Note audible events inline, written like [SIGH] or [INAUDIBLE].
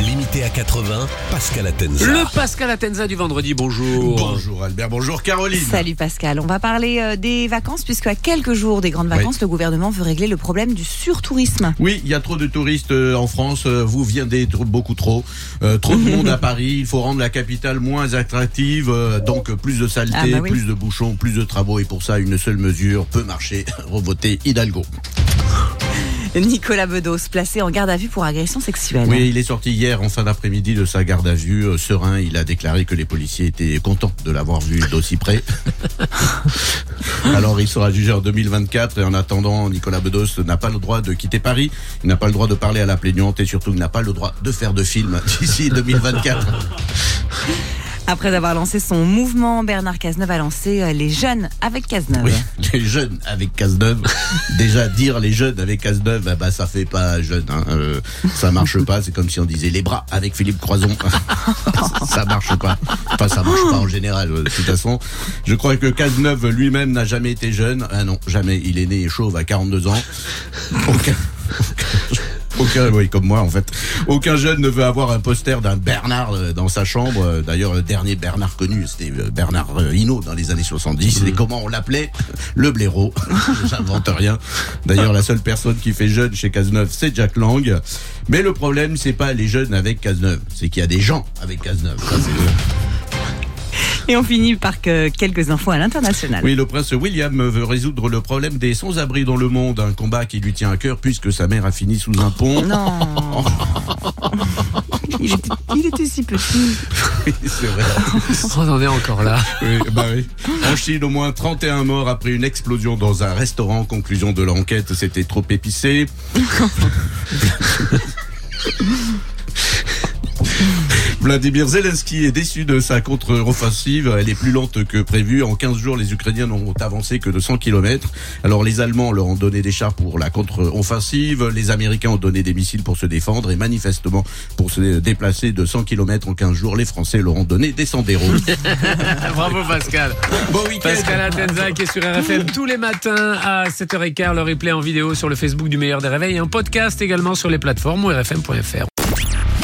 Limité à 80, Pascal Atenza. Le Pascal Atenza du vendredi, bonjour. Bonjour Albert, bonjour Caroline. Salut Pascal, on va parler euh, des vacances puisque à quelques jours des grandes vacances, le gouvernement veut régler le problème du surtourisme. Oui, il y a trop de touristes euh, en France, euh, vous viendez beaucoup trop. Euh, trop de [LAUGHS] monde à Paris, il faut rendre la capitale moins attractive, donc plus de saleté, Ah bah oui. plus de bouchons, plus de travaux et pour ça une seule mesure peut marcher, [LAUGHS] revoter Hidalgo. Nicolas Bedos, placé en garde à vue pour agression sexuelle. Oui, il est sorti hier en fin d'après-midi de sa garde à vue. Euh, serein, il a déclaré que les policiers étaient contents de l'avoir vu d'aussi près. [LAUGHS] Alors il sera jugé en 2024 et en attendant, Nicolas Bedos n'a pas le droit de quitter Paris, il n'a pas le droit de parler à la plaignante et surtout il n'a pas le droit de faire de film d'ici 2024. [LAUGHS] Après avoir lancé son mouvement, Bernard Cazeneuve a lancé euh, les jeunes avec Cazeneuve. Oui, [LAUGHS] les jeunes avec Cazeneuve. [LAUGHS] Déjà dire les jeunes avec Cazeneuve, bah, bah, ça fait pas jeune. Hein. Euh, ça marche pas. C'est comme si on disait les bras avec Philippe Croison. [LAUGHS] ça marche pas. Enfin, ça marche pas en général. euh, De toute façon, je crois que Cazeneuve lui-même n'a jamais été jeune. Ah non, jamais. Il est né chauve à 42 ans. Aucun. Aucun, oui, comme moi en fait. Aucun jeune ne veut avoir un poster d'un Bernard euh, dans sa chambre. Euh, D'ailleurs, le dernier Bernard connu, c'était euh, Bernard Hinault dans les années 70. Et comment on l'appelait? Le blaireau. [LAUGHS] J'invente rien. D'ailleurs, la seule personne qui fait jeune chez Cazeneuve, c'est Jack Lang. Mais le problème, c'est pas les jeunes avec Cazeneuve, c'est qu'il y a des gens avec Cazeneuve. Ça, Et on finit par que quelques infos à l'international. Oui, le prince William veut résoudre le problème des sans-abri dans le monde, un combat qui lui tient à cœur puisque sa mère a fini sous un pont. Non. [LAUGHS] il, était, il était si petit. c'est vrai. [LAUGHS] On en est encore là. Oui, bah oui. En Chine, au moins 31 morts après une explosion dans un restaurant. Conclusion de l'enquête, c'était trop épicé. [LAUGHS] Vladimir Zelensky est déçu de sa contre-offensive. Elle est plus lente que prévu. En 15 jours, les Ukrainiens n'ont avancé que de 100 km. Alors les Allemands leur ont donné des chars pour la contre-offensive. Les Américains ont donné des missiles pour se défendre. Et manifestement, pour se déplacer de 100 km en 15 jours, les Français leur ont donné des sandéros. [LAUGHS] [LAUGHS] Bravo Pascal. bon week-end Pascal Atenza qui est sur RFM tous les matins à 7h15. Le replay en vidéo sur le Facebook du Meilleur des Réveils et un podcast également sur les plateformes ou rfm.fr.